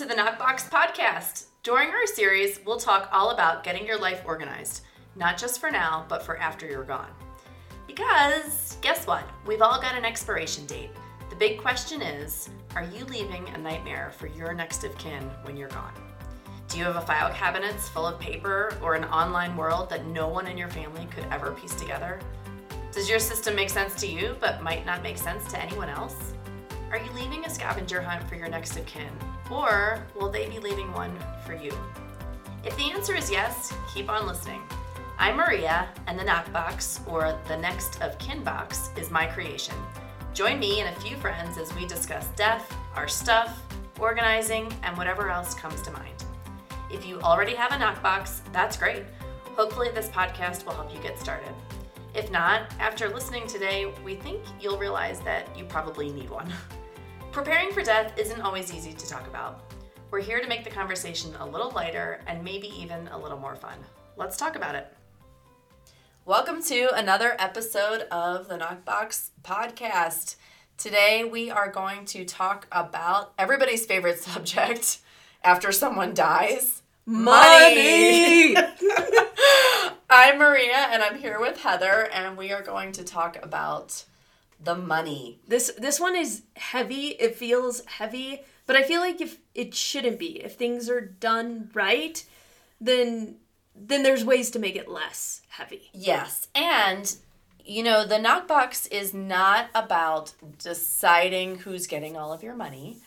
to the NokBox Podcast. During our series, we'll talk all about getting your life organized, not just for now, but for after you're gone. Because guess what? We've all got an expiration date. The big question is are you leaving a nightmare for your next of kin when you're gone? Do you have a file cabinets full of paper or an online world that no one in your family could ever piece together? Does your system make sense to you but might not make sense to anyone else? Are you leaving a scavenger hunt for your next of kin? Or will they be leaving one for you? If the answer is yes, keep on listening. I'm Maria, and the NokBox, or the Next of Kin box, is my creation. Join me and a few friends as we discuss death, our stuff, organizing, and whatever else comes to mind. If you already have a NokBox, that's great. Hopefully, this podcast will help you get started. If not, after listening today, we think you'll realize that you probably need one. Preparing for death isn't always easy to talk about. We're here to make the conversation a little lighter and maybe even a little more fun. Let's talk about it. Welcome to another episode of the NokBox Podcast. Today we are going to talk about everybody's favorite subject after someone dies money. I'm Maria and I'm here with Heather and we are going to talk about the money. This this one is heavy. It feels heavy, but I feel like if it shouldn't be. If things are done right, then then there's ways to make it less heavy. Yes. And you know, the NokBox is not about deciding who's getting all of your money.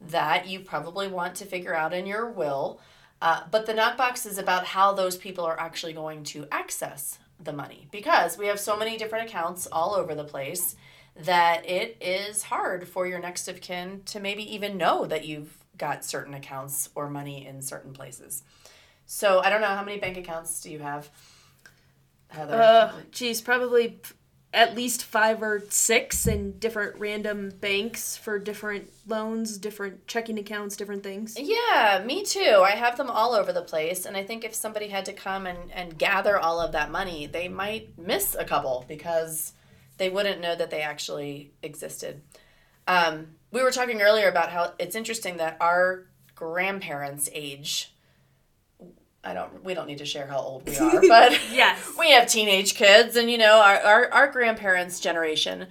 That you probably want to figure out in your will. Uh, but the NokBox is about how those people are actually going to access the money because we have so many different accounts all over the place that it is hard for your next of kin to maybe even know that you've got certain accounts or money in certain places. So I don't know how many bank accounts do you have, Heather? Uh, geez, probably at least five or six in different random banks for different loans, different checking accounts, different things. Yeah, me too. I have them all over the place. And I think if somebody had to come and, and gather all of that money, they might miss a couple because they wouldn't know that they actually existed. Um, we were talking earlier about how it's interesting that our grandparents' age I don't we don't need to share how old we are, but yes. we have teenage kids and you know, our, our, our grandparents' generation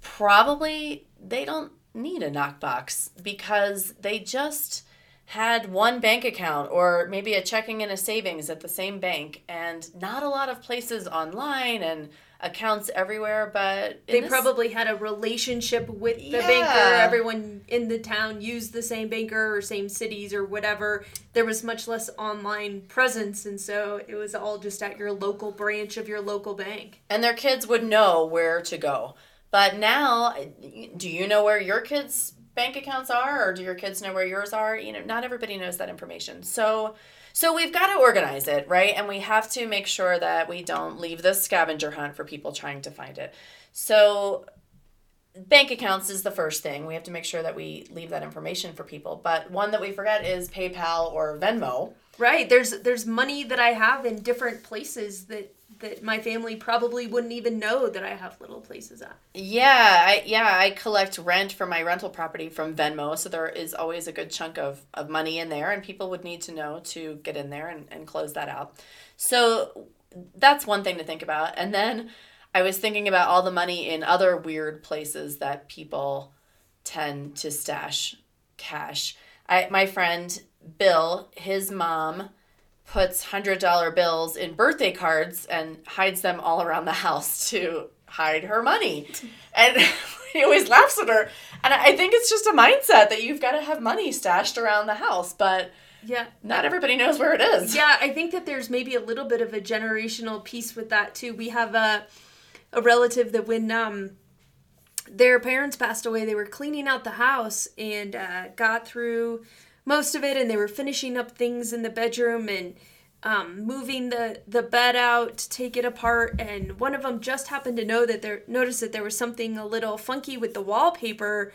probably they don't need a NokBox because they just had one bank account or maybe a checking and a savings at the same bank and not a lot of places online and accounts everywhere, but they this... probably had a relationship with the yeah. banker. Everyone in the town used the same banker or same cities or whatever. There was much less online presence, and so it was all just at your local branch of your local bank. And their kids would know where to go. But now, do you know where your kids' bank accounts are, or do your kids know where yours are? You know, not everybody knows that information. So so we've got to organize it, right? And we have to make sure that we don't leave the scavenger hunt for people trying to find it. So bank accounts is the first thing. We have to make sure that we leave that information for people. But one that we forget is PayPal or Venmo. Right. There's there's money that I have in different places that that my family probably wouldn't even know that I have little places at. Yeah, I yeah, I collect rent for my rental property from Venmo, so there is always a good chunk of, of money in there and people would need to know to get in there and, and close that out. So that's one thing to think about. And then I was thinking about all the money in other weird places that people tend to stash cash. I my friend Bill, his mom puts hundred dollar bills in birthday cards and hides them all around the house to hide her money. And he always laughs at her. And I think it's just a mindset that you've got to have money stashed around the house, but yeah, not everybody knows where it is. Yeah, I think that there's maybe a little bit of a generational piece with that too. We have a a relative that when um their parents passed away, they were cleaning out the house and uh, got through most of it and they were finishing up things in the bedroom and um, moving the the bed out to take it apart and one of them just happened to know that there noticed that there was something a little funky with the wallpaper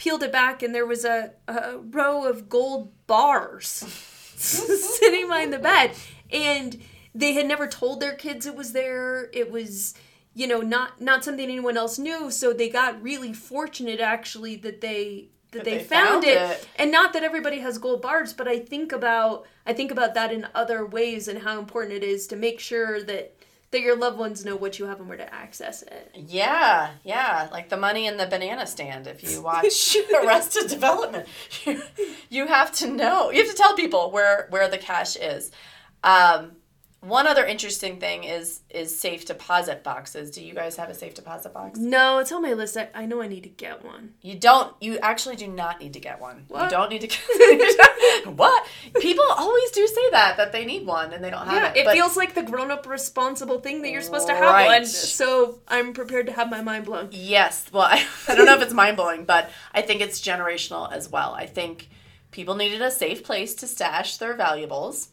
peeled it back and there was a, a row of gold bars sitting behind the bed. And they had never told their kids it was there. It was you know not not something anyone else knew. So they got really fortunate actually that they that they, they found, found it. it. and not that everybody has gold bars but i think about i think about that in other ways and how important it is to make sure that that your loved ones know what you have and where to access it Yeah, yeah, like the money in the banana stand. If you watch Arrested Development, you, you have to know. You have to tell people where where the cash is. Um, one other interesting thing is is safe deposit boxes. Do you guys have a safe deposit box? no it's on my list i, I know i need to get one You don't. You actually do not need to get one. You don't need to. Get, what? People always do say that that they need one and they don't have yeah it. it feels like the grown-up responsible thing that you're supposed to have one so i'm prepared to have my mind blown Yes. Well, I, I don't know if it's mind blowing, but I think it's generational as well. I think people needed a safe place to stash their valuables.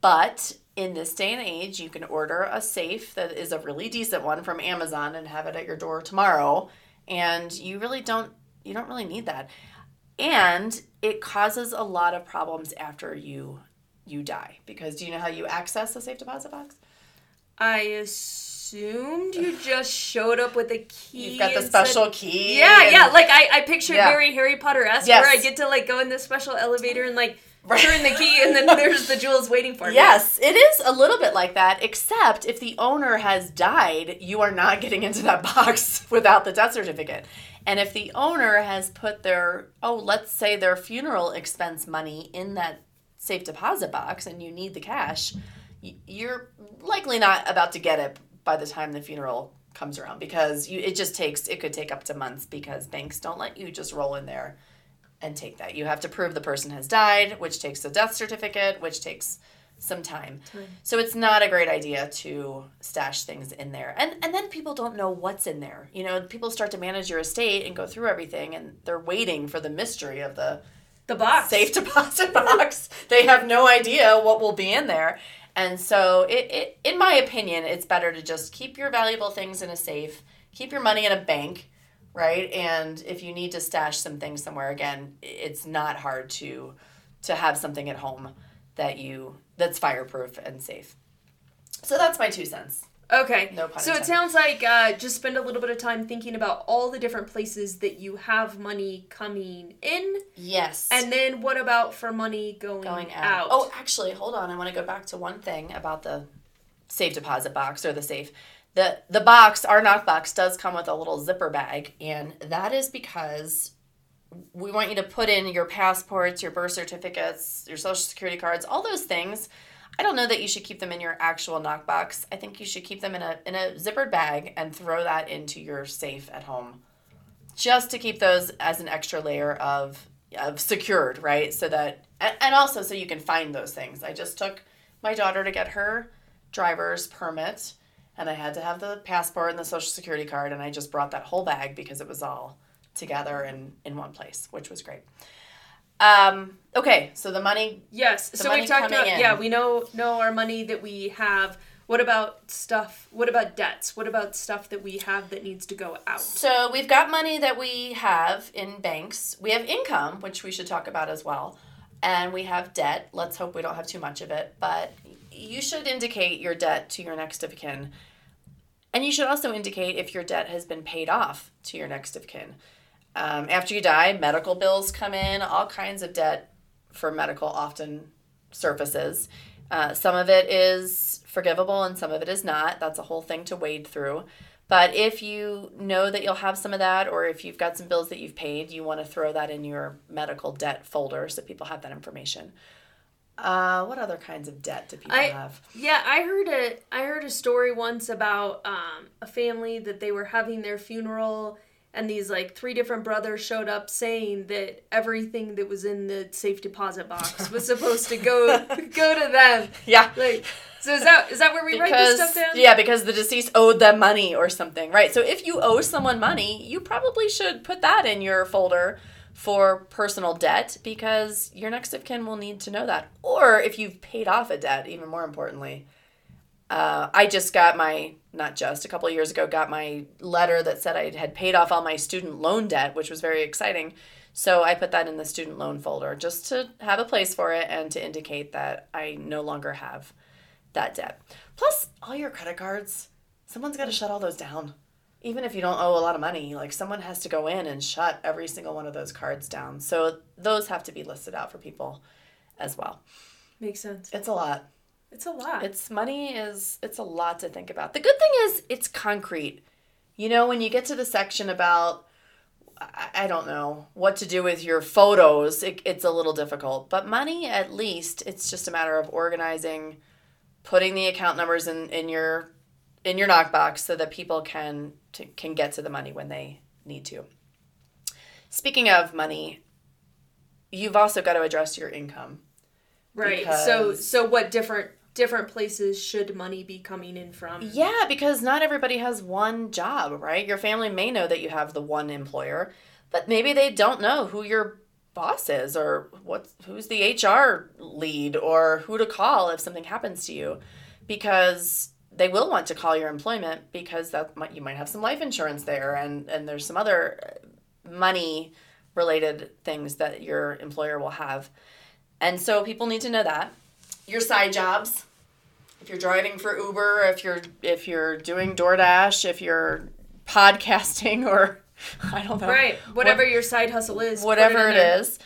But in this day and age, you can order a safe that is a really decent one from Amazon and have it at your door tomorrow. And you really don't you don't really need that. And it causes a lot of problems after you you die. Because do you know how you access a safe deposit box? I assumed you just showed up with a key. You've got the and said- special key. yeah, yeah. Like I, I pictured Yeah. very Harry Potter esque, Yes. where I get to like go in this special elevator and like. Turn the key, and then there's the jewels waiting for me. Yes, it is a little bit like that, except if the owner has died, you are not getting into that box without the death certificate. And if the owner has put their, oh, let's say their funeral expense money in that safe deposit box and you need the cash, you're likely not about to get it by the time the funeral comes around because you, it just takes, it could take up to months because banks don't let you just roll in there and take that. You have to prove the person has died, which takes a death certificate, which takes some time. So it's not a great idea to stash things in there. And and then people don't know what's in there. You know, people start to manage your estate and go through everything and they're waiting for the mystery of the The box. safe deposit box. they have no idea what will be in there. And so it, it in my opinion, it's better to just keep your valuable things in a safe, keep your money in a bank, right? And if you need to stash some things somewhere again, it's not hard to to have something at home that you that's fireproof and safe. So that's my two cents. Okay. No pun so it sounds like uh, just spend a little bit of time thinking about all the different places that you have money coming in, Yes. and then what about for money going, going out. out? Oh, actually, hold on. I want to go back to one thing about the safe deposit box or the safe. The the box, our NokBox does come with a little zipper bag, and that is because we want you to put in your passports, your birth certificates, your social security cards, all those things. I don't know that you should keep them in your actual NokBox. I think you should keep them in a in a zippered bag and throw that into your safe at home. Just to keep those as an extra layer of of secured, right? So that and also so you can find those things. I just took my daughter to get her driver's permit and I had to have the passport and the social security card and I just brought that whole bag because it was all together and in one place, which was great. Um, okay, so the money Yes. The so money we've talked about in. yeah, we know know our money that we have. What about stuff? What about debts? What about stuff that we have that needs to go out? So we've got money that we have in banks. We have income, which we should talk about as well. And we have debt. Let's hope we don't have too much of it. But you should indicate your debt to your next of kin. And you should also indicate if your debt has been paid off to your next of kin. Um, after you die, medical bills come in, all kinds of debt for medical often surfaces. Uh, some of it is forgivable and some of it is not. That's a whole thing to wade through. But if you know that you'll have some of that, or if you've got some bills that you've paid, you want to throw that in your medical debt folder so people have that information. Uh, what other kinds of debt do people I- have? Yeah, I heard a I heard a story once about um, a family that they were having their funeral and these like three different brothers showed up saying that everything that was in the safe deposit box was supposed to go go to them. Yeah. Like so is that is that where we write this stuff down? yeah, because the deceased owed them money or something, right? So if you owe someone money, you probably should put that in your folder for personal debt because your next of kin will need to know that. Or if you've paid off a debt, even more importantly. Uh, I just got my, not just, a couple years ago, got my letter that said I had paid off all my student loan debt, which was very exciting. So I put that in the student loan folder just to have a place for it and to indicate that I no longer have that debt. Plus, all your credit cards, someone's got to shut all those down. Even if you don't owe a lot of money, like someone has to go in and shut every single one of those cards down. So those have to be listed out for people as well. Makes sense. It's a lot. It's a lot. It's money is it's a lot to think about. The good thing is it's concrete. You know, when you get to the section about I, don't know what to do with your photos, it, it's a little difficult. But money, at least, it's just a matter of organizing, putting the account numbers in, in your in your NokBox so that people can to, can get to the money when they need to. Speaking of money, you've also got to address your income. Right. So so what different different places should money be coming in from? Yeah, because not everybody has one job, right? Your family may know that you have the one employer, but maybe they don't know who your boss is or what who's the HR lead or who to call if something happens to you because they will want to call your employment because that might, you might have some life insurance there and and there's some other uh, money related things that your employer will have. And so people need to know that. Your side jobs, if you're driving for Uber, if you're if you're doing DoorDash, if you're podcasting or I don't know. Right. Whatever what, your side hustle is. Whatever it, it is.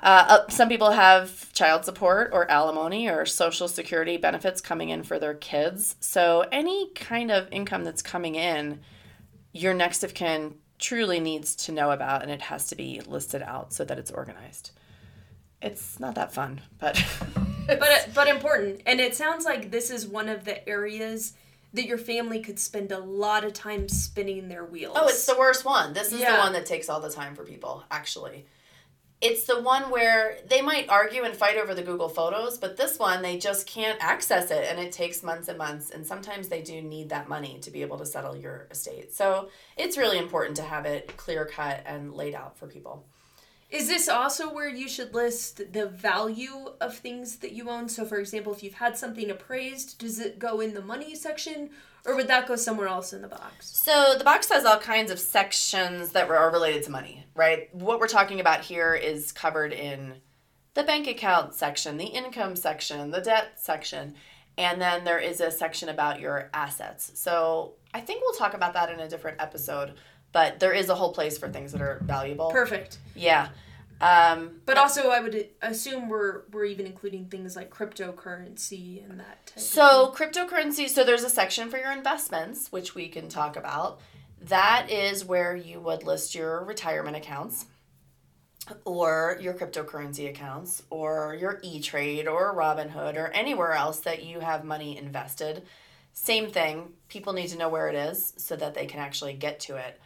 Uh, uh, some people have child support or alimony or social security benefits coming in for their kids. So any kind of income that's coming in, your next of kin truly needs to know about, and it has to be listed out so that it's organized. It's not that fun, but but but important. And it sounds like this is one of the areas that your family could spend a lot of time spinning their wheels. Oh, it's the worst one. This is yeah. the one that takes all the time for people, actually it's the one where they might argue and fight over the Google Photos, but this one they just can't access it and it takes months and months. And sometimes they do need that money to be able to settle your estate. So it's really important to have it clear cut and laid out for people. Is this also where you should list the value of things that you own? So, for example, if you've had something appraised, does it go in the money section or would that go somewhere else in the box? So, the box has all kinds of sections that are related to money, right? What we're talking about here is covered in the bank account section, the income section, the debt section, and then there is a section about your assets. So, I think we'll talk about that in a different episode but there is a whole place for things that are valuable. Perfect. Yeah. Um, but also, I would assume we're we're even including things like cryptocurrency and that. so cryptocurrency. So there's a section for your investments, which we can talk about. That is where you would list your retirement accounts, or your cryptocurrency accounts, or your E Trade, or Robinhood, or anywhere else that you have money invested. Same thing. People need to know where it is so that they can actually get to it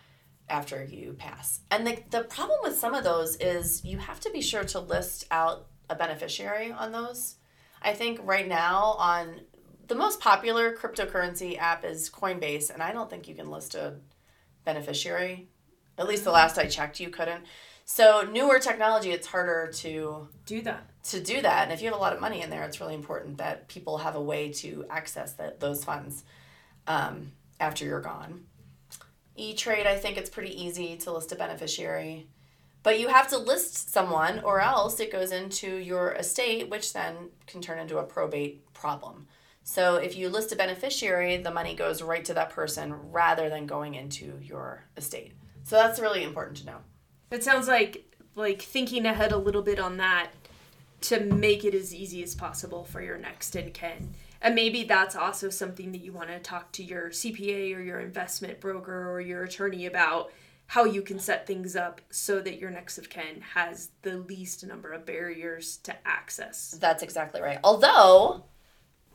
after you pass. And the, the problem with some of those is you have to be sure to list out a beneficiary on those. I think right now on the most popular cryptocurrency app is Coinbase, and I don't think you can list a beneficiary. At least the last I checked, you couldn't. So newer technology, it's harder to do that. To do that, and if you have a lot of money in there, it's really important that people have a way to access that those funds um, after you're gone. E Trade, I think it's pretty easy to list a beneficiary. But you have to list someone, or else it goes into your estate, which then can turn into a probate problem. So if you list a beneficiary, the money goes right to that person rather than going into your estate. So that's really important to know. It sounds like like thinking ahead a little bit on that to make it as easy as possible for your next in kin and maybe that's also something that you want to talk to your CPA or your investment broker or your attorney about how you can set things up so that your next of kin has the least number of barriers to access. That's exactly right. Although,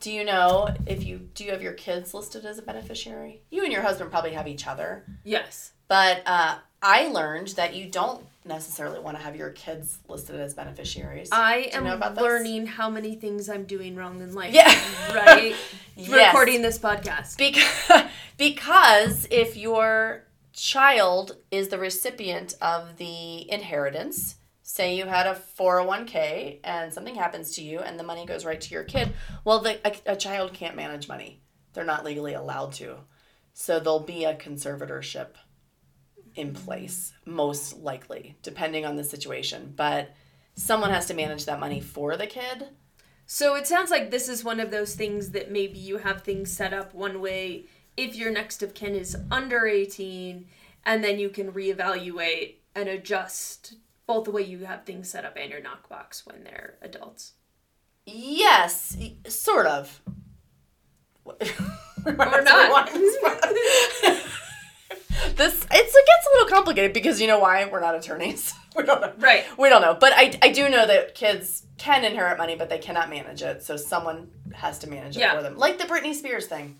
do you know if you do you have your kids listed as a beneficiary? You and your husband probably have each other. Yes. But uh, I learned that you don't necessarily want to have your kids listed as beneficiaries. I am learning how many things I'm doing wrong in life. Yeah. Right? yes. Recording this podcast. Because, because if your child is the recipient of the inheritance, say you had a 401k and something happens to you and the money goes right to your kid, well, the, a, a child can't manage money. They're not legally allowed to. So there'll be a conservatorship in place, most likely, depending on the situation. But someone has to manage that money for the kid. So it sounds like this is one of those things that maybe you have things set up one way if your next of kin is under 18, and then you can reevaluate and adjust both the way you have things set up and your NokBox when they're adults. Yes, sort of. or not. this it's it gets a little complicated because you know why we're not attorneys. we don't know. Right. We don't know, but I I do know that kids can inherit money, but they cannot manage it. So someone has to manage it Yeah. Mm. for them, like the Britney Spears thing.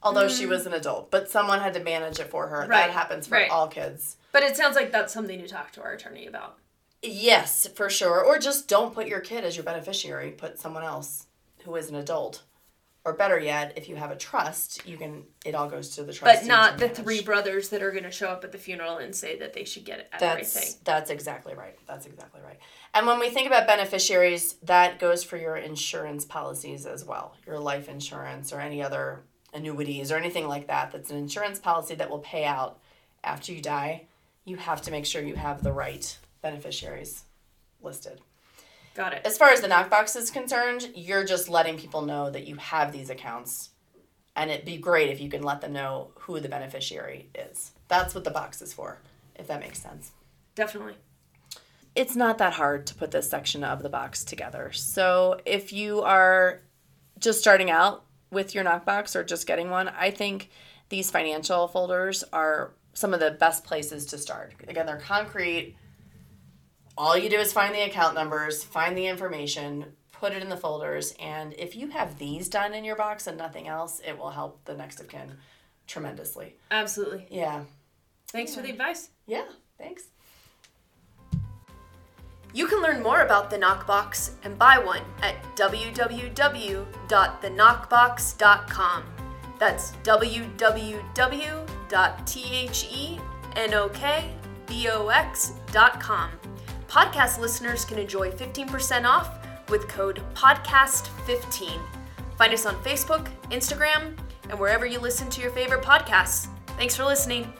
Although she was an adult, but someone had to manage it for her. Right. That happens for Right. all kids. But it sounds like that's something to talk to our attorney about. Yes, for sure. Or just don't put your kid as your beneficiary. Put someone else who is an adult. Or better yet, if you have a trust, you can. It all goes to the trust. But not the three brothers that are going to show up at the funeral and say that they should get That's everything. that's exactly right. That's exactly right. And when we think about beneficiaries, that goes for your insurance policies as well. Your life insurance or any other annuities or anything like that. That's an insurance policy that will pay out after you die. You have to make sure you have the right beneficiaries listed. Got it. As far as the NokBox is concerned, you're just letting people know that you have these accounts. And it'd be great if you can let them know who the beneficiary is. That's what the box is for, if that makes sense. Definitely. It's not that hard to put this section of the box together. So if you are just starting out with your NokBox or just getting one, I think these financial folders are some of the best places to start. Again, they're concrete. All you do is find the account numbers, find the information, put it in the folders, and if you have these done in your box and nothing else, it will help the next of kin tremendously. Absolutely. Yeah. Thanks for the advice. Yeah. Thanks. You can learn more about the NokBox and buy one at www.thenokbox.com. That's www.thenokbox.com. Podcast listeners can enjoy 15% off with code PODCAST15. Find us on Facebook, Instagram, and wherever you listen to your favorite podcasts. Thanks for listening.